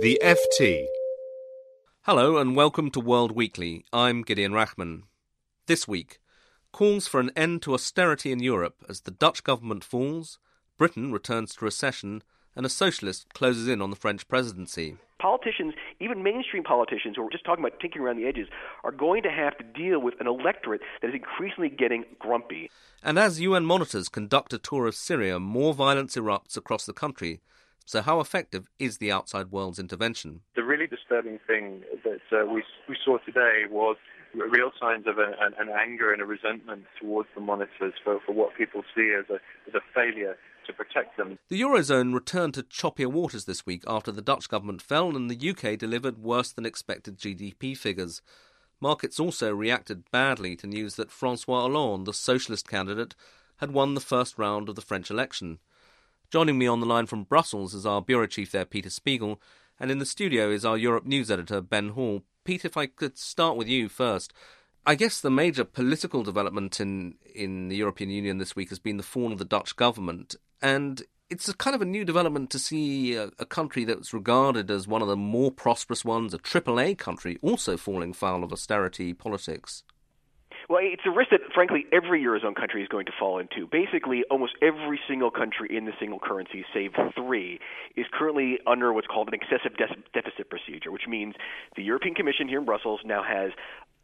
The FT. Hello and welcome to World Weekly. I'm Gideon Rachman. This week, calls for an end to austerity in Europe as the Dutch government falls, Britain returns to recession, and a socialist closes in on the French presidency. Politicians, even mainstream politicians who are just talking about tinkering around the edges, are going to have to deal with an electorate that is increasingly getting grumpy. And as UN monitors conduct a tour of Syria, more violence erupts across the country. So, how effective is the outside world's intervention? The really disturbing thing that uh, we, we saw today was real signs of a, an, an, anger and a resentment towards the monitors for, for what people see as a, as a failure to protect them. The Eurozone returned to choppier waters this week after the Dutch government fell and the UK delivered worse than expected GDP figures. Markets also reacted badly to news that Francois Hollande, the socialist candidate, had won the first round of the French election. Joining me on the line from Brussels is our bureau chief there, Peter Spiegel, and in the studio is our Europe news editor, Ben Hall. Pete, if I could start with you first. I guess the major political development in, in the European Union this week has been the fall of the Dutch government. And it's a kind of a new development to see a, a, country that's regarded as one of the more prosperous ones, a AAA country, also falling foul of austerity politics. Well, it's a risk that, frankly, every Eurozone country is going to fall into. Basically, almost every single country in the single currency, save three, is currently under what's called an excessive de- deficit procedure, which means the European Commission here in Brussels now has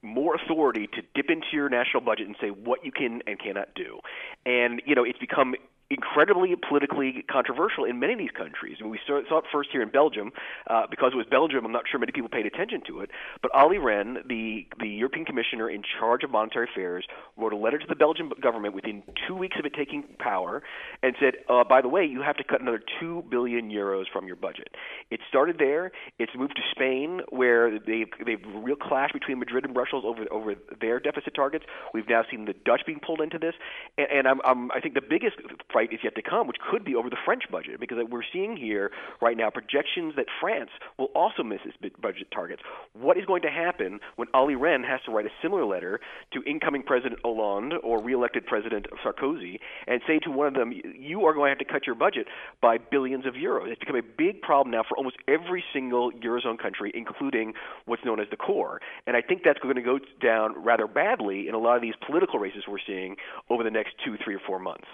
more authority to dip into your national budget and say what you can and cannot do. And, you know, it's become incredibly politically controversial in many of these countries. We saw, saw it first here in Belgium uh, because it was Belgium. I'm not sure many people paid attention to it, but Olli Rehn, the the European Commissioner in charge of monetary affairs, wrote a letter to the Belgian government within two weeks of it taking power, and said, uh, by the way, you have to cut another two billion euros from your budget. It started there. It's moved to Spain, where they they've real clash between Madrid and Brussels over over their deficit targets. We've now seen the Dutch being pulled into this, and, and I'm, I'm I think the biggest fight is yet to come, which could be over the French budget, because we're seeing here right now projections that France will also miss its budget targets. What is going to happen when Olli Rehn has to write a similar letter to incoming President Hollande or re-elected President Sarkozy and say to one of them, "You are going to have to cut your budget by billions of euros"? It's become a big problem now for almost every single eurozone country, including what's known as the core. And I think that's going to go down rather badly in a lot of these political races we're seeing over the next two, three, or four months.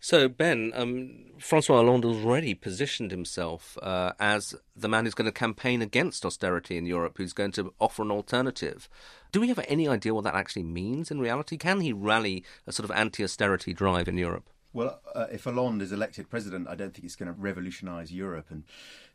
So so, Ben, um, Francois Hollande has already positioned himself uh, as the man who's going to campaign against austerity in Europe, who's going to offer an alternative. Do we have any idea what that actually means in reality? Can he rally a sort of anti austerity drive in Europe? Well, uh, if Hollande is elected president, I don't think it's going to revolutionise Europe and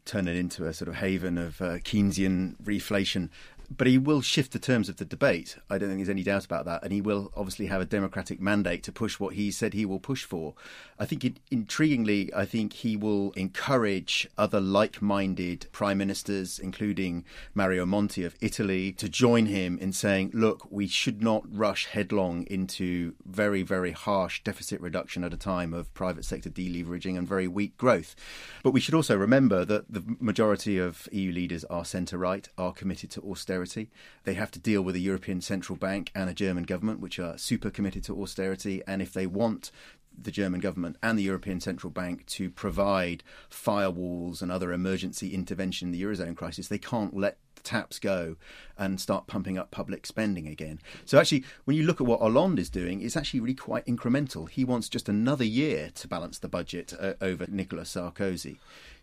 turn it into a sort of haven of uh, Keynesian reflation but he will shift the terms of the debate. I don't think there's any doubt about that. And he will obviously have a democratic mandate to push what he said he will push for. I think, it, intriguingly, I think he will encourage other like minded prime ministers, including Mario Monti of Italy, to join him in saying, look, we should not rush headlong into very, very harsh deficit reduction at a time of private sector deleveraging and very weak growth. But we should also remember that the majority of EU leaders are centre right, are committed to austerity austerity. They have to deal with a European Central Bank and a German government, which are super committed to austerity. And if they want the German government and the European Central Bank to provide firewalls and other emergency intervention in the Eurozone crisis, they can't let the taps go and start pumping up public spending again. So, actually, when you look at what Hollande is doing, it's actually really quite incremental. He wants just another year to balance the budget uh, over Nicolas Sarkozy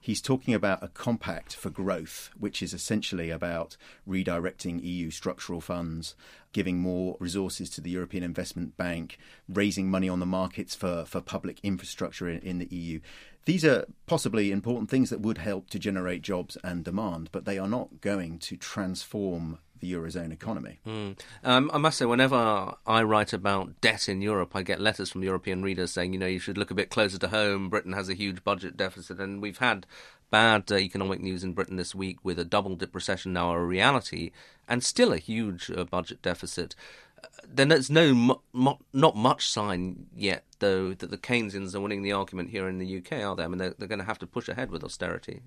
he's talking about a compact for growth, which is essentially about redirecting EU structural funds, giving more resources to the European Investment Bank, raising money on the markets for, for public infrastructure in, in the EU. These are possibly important things that would help to generate jobs and demand, but they are not going to transform the eurozone economy. Mm. Um, I must say, whenever I write about debt in Europe, I get letters from European readers saying, you know, you should look a bit closer to home. Britain has a huge budget deficit, and we've had bad uh, economic news in Britain this week with a double dip recession now a reality, and still a huge uh, budget deficit. Then there's no not much sign yet, though, that the Keynesians are winning the argument here in the UK, are they? I mean, they're, they're going to have to push ahead with austerity.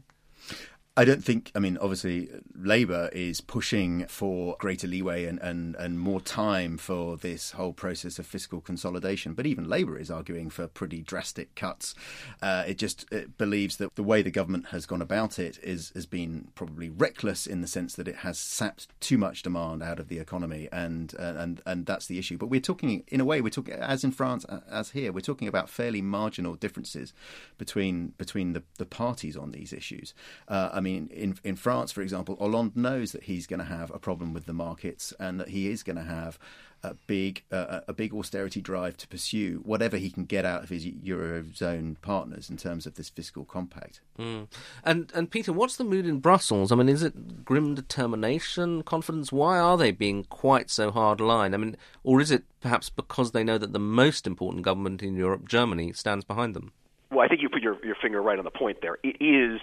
I don't think, I mean, obviously, Labour is pushing for greater leeway and, and, and more time for this whole process of fiscal consolidation. But even Labour is arguing for pretty drastic cuts. Uh, it just it believes that the way the government has gone about it is has been probably reckless in the sense that it has sapped too much demand out of the economy, and uh, and and that's the issue. But we're talking, in a way, we're talking as in France as here, we're talking about fairly marginal differences between between the, the parties on these issues. Uh, I mean mean, in in France, for example, Hollande knows that he's going to have a problem with the markets and that he is going to have a big uh, a big austerity drive to pursue whatever he can get out of his eurozone partners in terms of this fiscal compact. Mm. And and Peter, what's the mood in Brussels? I mean, is it grim determination, confidence? Why are they being quite so hard line? I mean, or is it perhaps because they know that the most important government in Europe, Germany, stands behind them? Well, I think you put your, your finger right on the point there. It is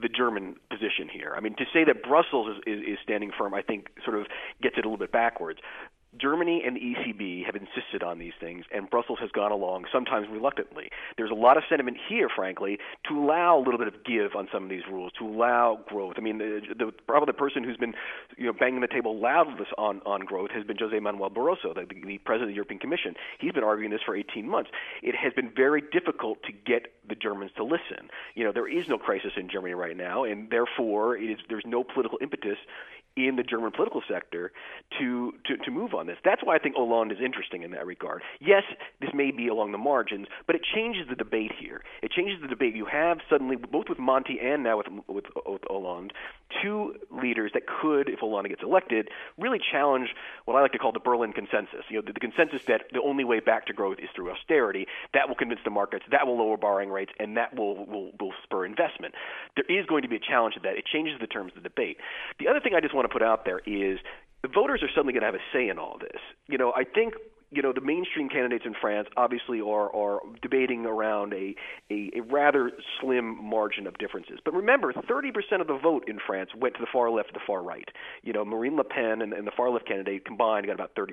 the German position here. I mean, to say that Brussels is, is, is standing firm, I think, sort of gets it a little bit backwards. Germany and the ECB have insisted on these things, and Brussels has gone along, sometimes reluctantly. There's a lot of sentiment here, frankly, to allow a little bit of give on some of these rules, to allow growth. I mean, the, the probably the person who's been, you know, banging the table loudest on on growth has been Jose Manuel Barroso, the, the president of the European Commission. He's been arguing this for 18 months. It has been very difficult to get the Germans to listen. You know, there is no crisis in Germany right now, and therefore, it is, there's no political impetus in the German political sector to, to, to move on this. That's why I think Hollande is interesting in that regard. Yes, this may be along the margins, but it changes the debate here. It changes the debate. You have suddenly, both with Monti and now with, with, with Hollande, two leaders that could, if Hollande gets elected, really challenge what I like to call the Berlin consensus. You know, the, the consensus that the only way back to growth is through austerity. That will convince the markets, that will lower borrowing rates, and that will, will, will spur investment. There is going to be a challenge to that. It changes the terms of the debate. The other thing I just want want to put out there is the voters are suddenly going to have a say in all this. You know, I think you know, the mainstream candidates in France obviously are, are debating around a, a, a rather slim margin of differences. But remember, 30% of the vote in France went to the far left, the far right. You know, Marine Le Pen and, and the far left candidate combined got about 30%.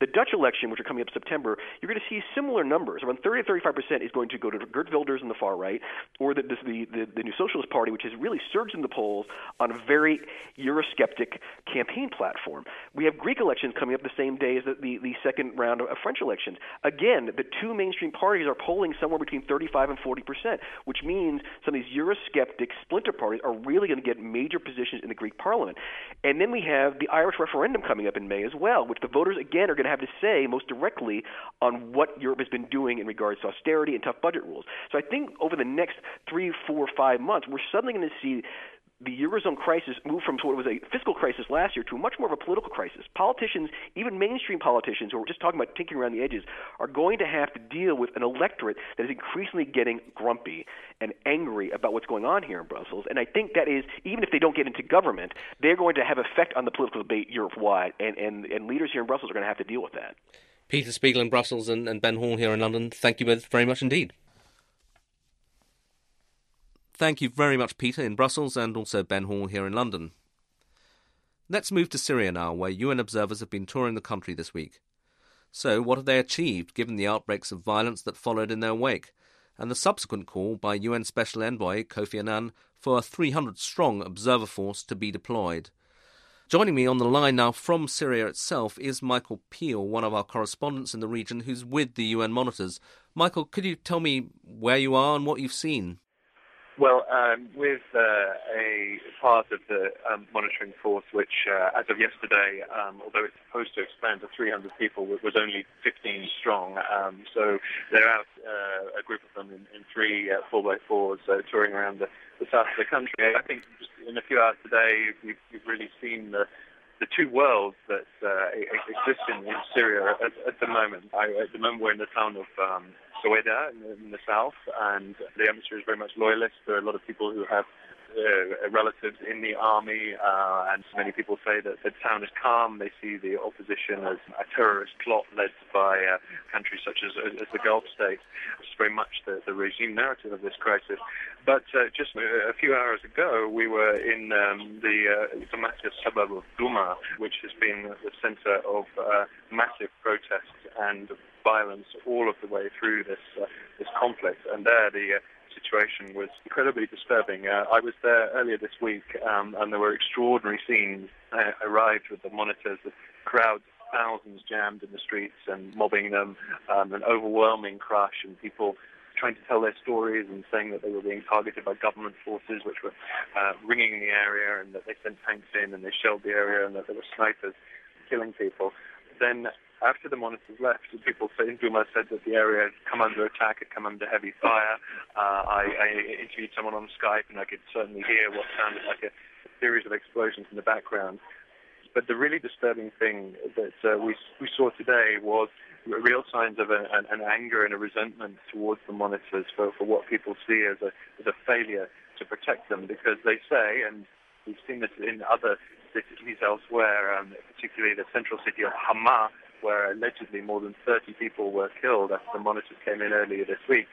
The Dutch election, which are coming up September, you're going to see similar numbers. Around 30 to 35% is going to go to Geert Wilders in the far right, or the, the, the, the New Socialist Party, which has really surged in the polls on a very Eurosceptic campaign platform. We have Greek elections coming up the same day as the, the, the second round of French elections. Again, the two mainstream parties are polling somewhere between 35 and 40 percent, which means some of these Eurosceptic splinter parties are really going to get major positions in the Greek parliament. And then we have the Irish referendum coming up in May as well, which the voters again are going to have to say most directly on what Europe has been doing in regards to austerity and tough budget rules. So I think over the next three, four, five months, we're suddenly going to see the eurozone crisis moved from what was a fiscal crisis last year to much more of a political crisis. Politicians, even mainstream politicians who are just talking about tinkering around the edges, are going to have to deal with an electorate that is increasingly getting grumpy and angry about what's going on here in Brussels. And I think that is, even if they don't get into government, they're going to have effect on the political debate Europe wide, and, and, and leaders here in Brussels are going to have to deal with that. Peter Spiegel in Brussels and, and Ben Hall here in London, thank you both very much indeed. Thank you very much, Peter, in Brussels, and also Ben Hall here in London. Let's move to Syria now, where UN observers have been touring the country this week. So, what have they achieved given the outbreaks of violence that followed in their wake, and the subsequent call by UN Special Envoy Kofi Annan for a 300 strong observer force to be deployed? Joining me on the line now from Syria itself is Michael Peel, one of our correspondents in the region who's with the UN monitors. Michael, could you tell me where you are and what you've seen? Well, um, with uh, a part of the um, monitoring force, which, uh, as of yesterday, um, although it's supposed to expand to 300 people, was only 15 strong. Um, so they're out, uh, a group of them in, in three uh, 4x4s, uh, touring around the, the, south of the country. I think in a few hours today, we've, we've really seen the the two worlds that uh, exist in, in Syria at, at, the moment. I, at the moment, we're in the town of um, in the, in the south, and the atmosphere is very much loyalist. There are a lot of people who have uh, relatives in the army, uh, and many people say that the town is calm. They see the opposition as a terrorist plot led by uh, countries such as, as, the Gulf states, is very much the, the regime narrative of this crisis. But uh, just a few hours ago, we were in um, the uh, Damascus suburb of Duma, which has been the center of uh, massive protests and violence all of the way through this uh, this conflict. And there, the uh, situation was incredibly disturbing. Uh, I was there earlier this week, um, and there were extraordinary scenes. I arrived with the monitors, the crowds, thousands jammed in the streets and mobbing them, um, an overwhelming crush, and people trying to tell their stories and saying that they were being targeted by government forces, which were uh, ringing the area, and that they sent tanks in and they shelled the area, and that there were snipers killing people. Then after the monitors left, people in Duma said that the area had come under attack, had come under heavy fire. Uh, I, I interviewed someone on Skype, and I could certainly hear what sounded like a series of explosions in the background. But the really disturbing thing that uh, we we saw today was real signs of a, an, an, anger and a resentment towards the monitors for, for what people see as a as a failure to protect them, because they say, and we've seen this in other cities elsewhere, um, particularly the central city of Hama, where allegedly more than 30 people were killed after the monitors came in earlier this week.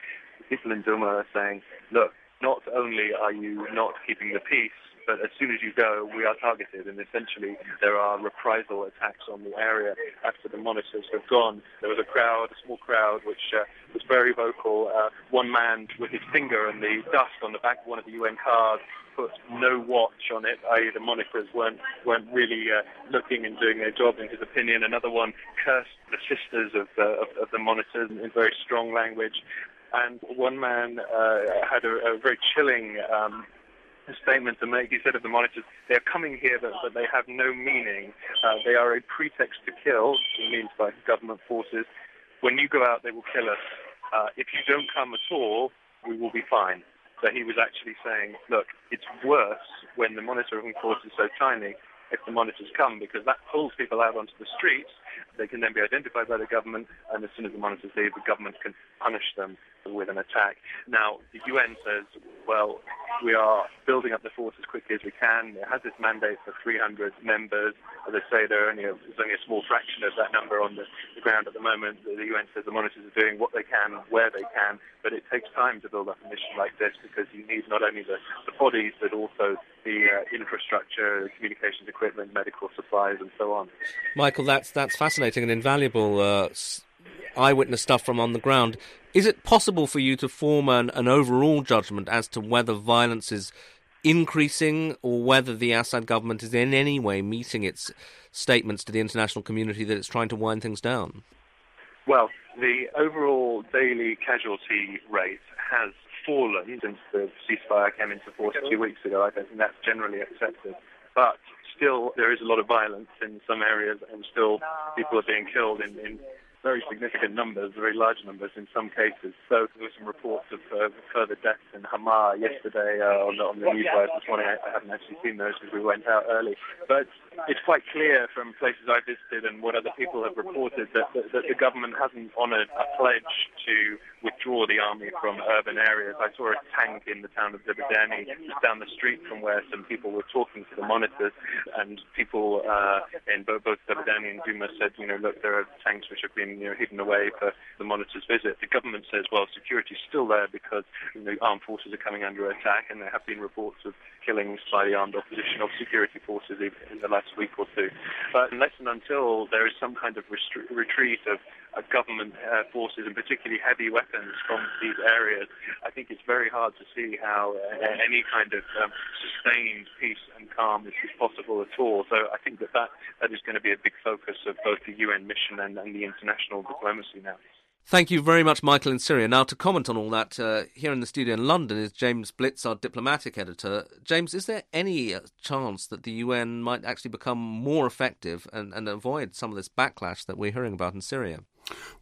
People in Duma are saying, look, not only are you not keeping the peace, but as soon as you go, we are targeted, and essentially there are reprisal attacks on the area after the monitors have gone. There was a crowd, a small crowd, which uh, was very vocal. Uh, one man with his finger in the dust on the back of one of the UN cars put no watch on it, i.e. the monitors weren't, weren't really uh, looking and doing their job in his opinion. Another one cursed the sisters of, uh, of, of the monitors in very strong language. And one man uh, had a, a, very chilling um, statement to make. He said of the monitors, they are coming here, but, but they have no meaning. Uh, they are a pretext to kill, means by government forces. When you go out, they will kill us. Uh, if you don't come at all, we will be fine. So he was actually saying, look, it's worse when the monitoring force is so tiny if the monitors come because that pulls people out onto the streets. They can then be identified by the government, and as soon as the monitors leave, the government can punish them with an attack. Now, the UN says, well, we are building up the force as quickly as we can. It has this mandate for 300 members. As I say, there are only a, there's only a small fraction of that number on the, the ground at the moment. The, the UN says the monitors are doing what they can, where they can, but it takes time to build up a mission like this because you need not only the, the bodies, but also the uh, infrastructure, communications equipment, medical supplies, and so on. Michael, that's that's fascinating and invaluable uh, eyewitness stuff from on the ground. Is it possible for you to form an, an overall judgment as to whether violence is increasing or whether the Assad government is in any way meeting its statements to the international community that it's trying to wind things down? Well, the overall daily casualty rate has fallen since the ceasefire came into force two weeks ago. I don't think that's generally accepted. But still, there is a lot of violence in some areas, and still people are being killed in, in very significant numbers, very large numbers in some cases. So there were some reports of uh, further deaths in Hama yesterday uh, on, the, on the news wires this morning. I, I haven't actually seen those because we went out early. But it's quite clear from places I visited and what other people have reported that, that, that the government hasn't honoured a pledge to withdraw the army from urban areas. I saw a tank in the town of Zabadani just down the street from where some people were talking to the monitors, and people uh, in both, both and Duma said, you know, look, there are tanks which have been you know, hidden away for the monitors' visit. The government says, well, security is still there because you know, armed forces are coming under attack, and there have been reports of killings by the armed opposition of security forces in the last week or two. But unless and until there is some kind of restri- retreat of uh, government uh, forces, and particularly heavy weapons from these areas, I think it's very hard to see how uh, any kind of um, sustained peace and calm is, is, possible at all. So I think that, that that is going to be a big focus of both the UN mission and, and the international diplomacy now. Thank you very much, Michael, in Syria. Now, to comment on all that, uh, here in the studio in London is James Blitz, our diplomatic editor. James, is there any uh, chance that the UN might actually become more effective and, and avoid some of this backlash that we're hearing about in Syria?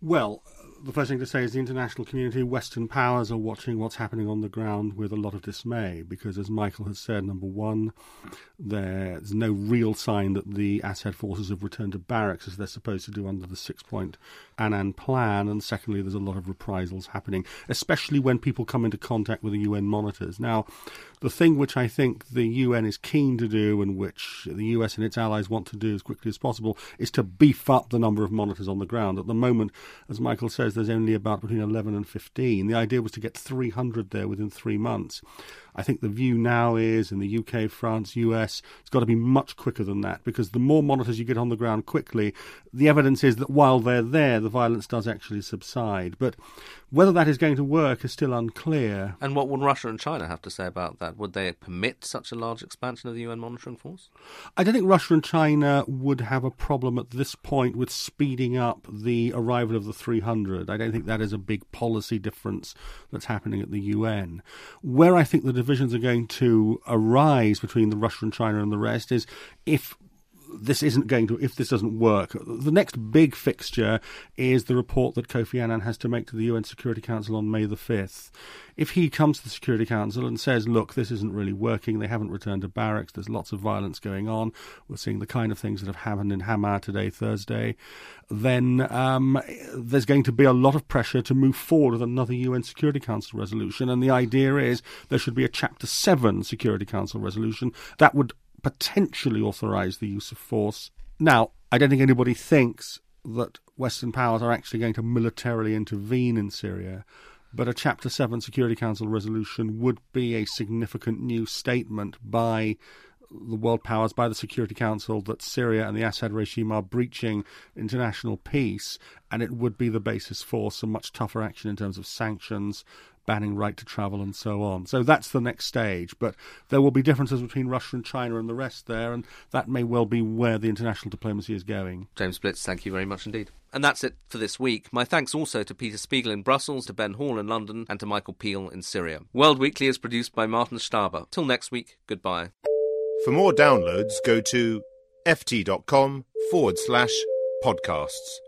Well, the first thing to say is the international community, Western powers are watching what's happening on the ground with a lot of dismay because, as Michael has said, number one, there's no real sign that the Assad forces have returned to barracks as they're supposed to do under the six point Annan plan. And secondly, there's a lot of reprisals happening, especially when people come into contact with the UN monitors. Now, the thing which I think the UN is keen to do and which the US and its allies want to do as quickly as possible is to beef up the number of monitors on the ground. At the moment, as Michael says, there's only about between 11 and 15. The idea was to get 300 there within three months. I think the view now is in the UK, France, US, it's got to be much quicker than that because the more monitors you get on the ground quickly, the evidence is that while they're there, the violence does actually subside. But whether that is going to work is still unclear. And what would Russia and China have to say about that? Would they permit such a large expansion of the UN monitoring force? I don't think Russia and China would have a problem at this point with speeding up the arrival of the 300. I don't think that is a big policy difference that's happening at the UN. Where I think the divisions are going to arise between the Russia and China and the rest is if this isn't going to, if this doesn't work, the next big fixture is the report that Kofi Annan has to make to the UN Security Council on May the 5th. If he comes to the Security Council and says, look, this isn't really working, they haven't returned to barracks, there's lots of violence going on, we're seeing the kind of things that have happened in Hama today, Thursday, then um, there's going to be a lot of pressure to move forward with another UN Security Council resolution. And the idea is there should be a Chapter 7 Security Council resolution that would potentially authorize the use of force. Now, I don't think anybody thinks that Western powers are actually going to militarily intervene in Syria, but a Chapter 7 Security Council resolution would be a significant new statement by the world powers, by the Security Council, that Syria and the Assad regime are breaching international peace, and it would be the basis for some much tougher action in terms of sanctions, banning right to travel and so on. So that's the next stage. But there will be differences between Russia and China and the rest there, and that may well be where the international diplomacy is going. James Blitz, thank you very much indeed. And that's it for this week. My thanks also to Peter Spiegel in Brussels, to Ben Hall in London, and to Michael Peel in Syria. World Weekly is produced by Martin Staber. Till next week, goodbye. For more downloads, go to ft.com forward slash podcasts.